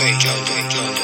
Joe, Joe, Joe.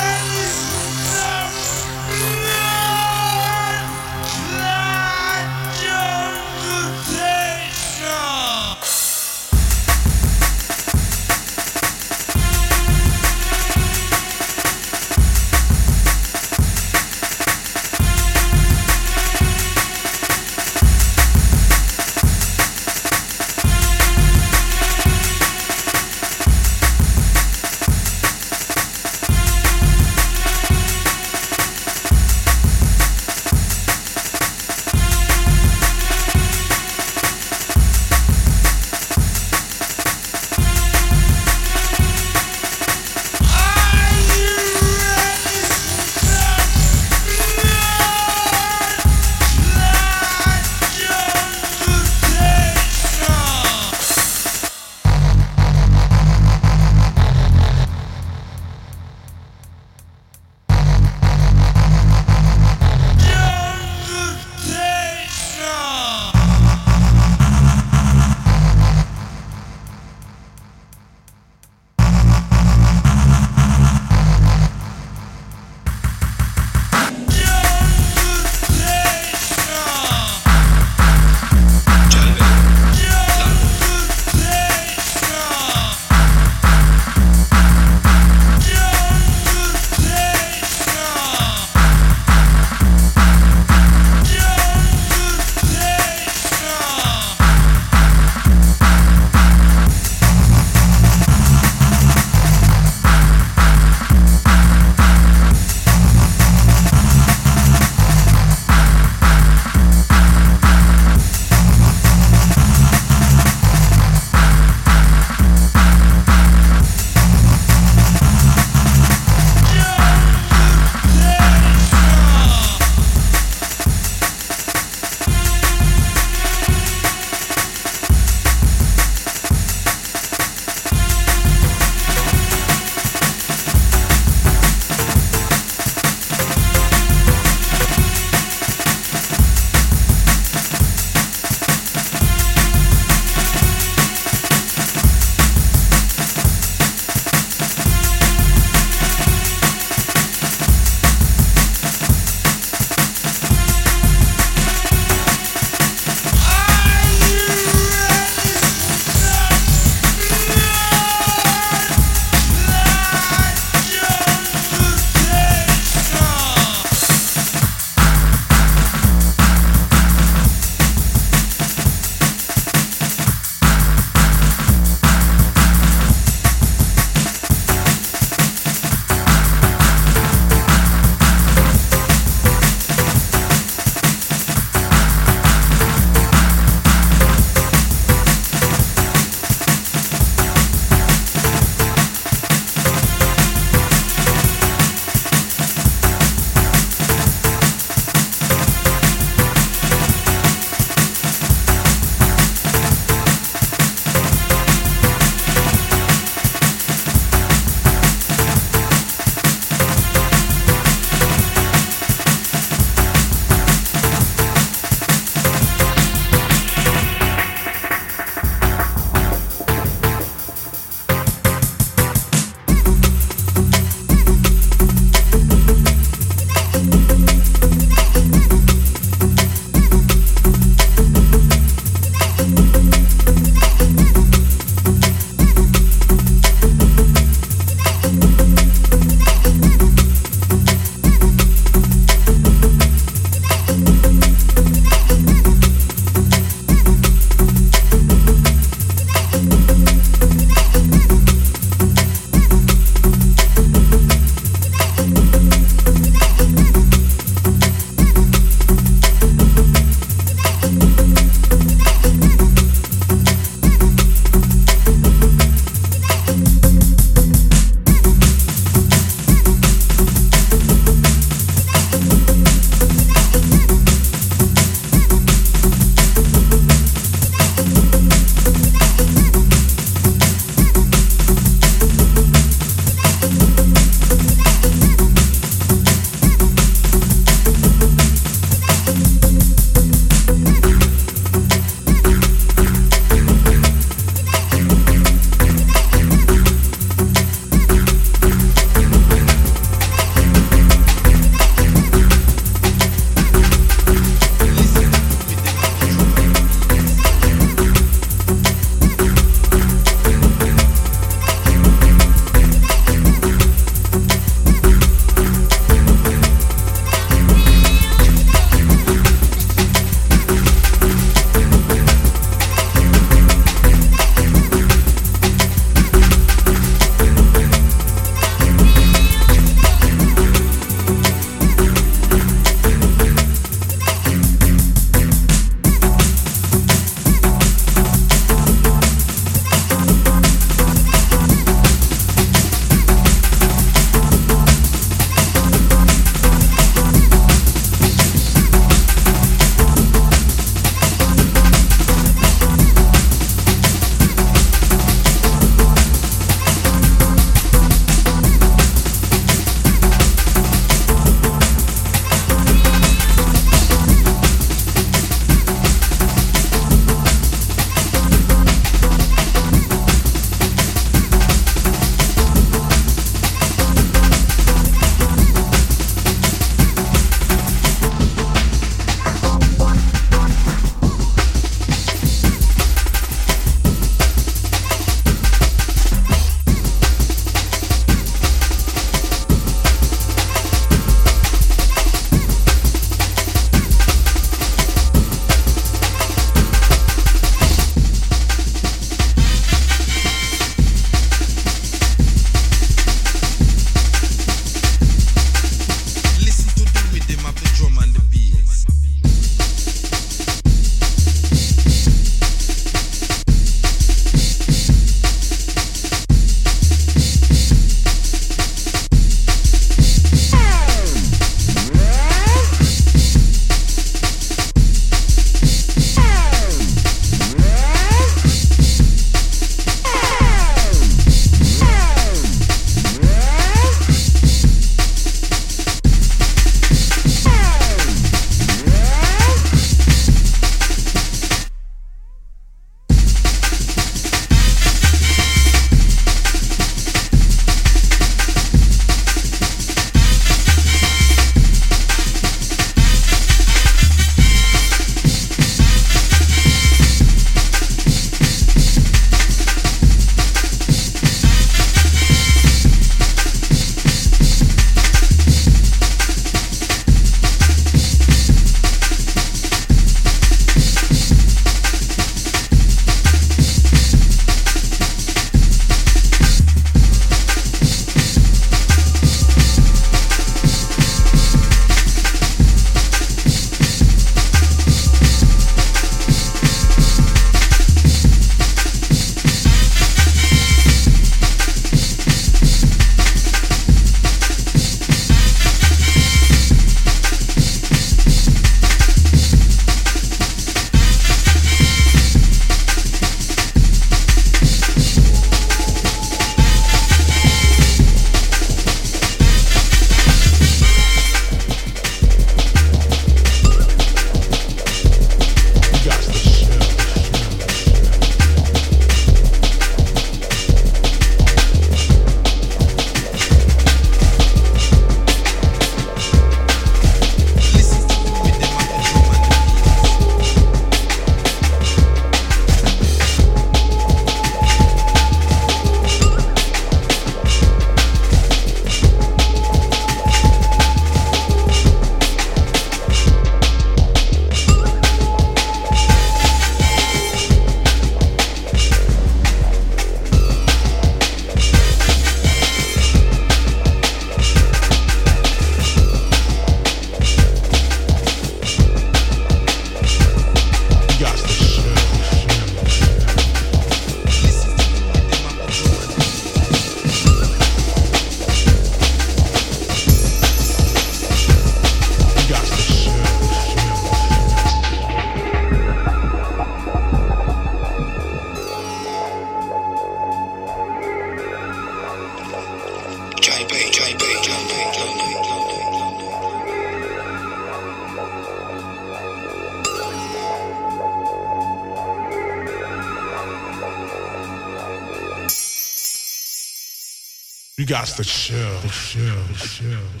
You got to chill, chill, chill,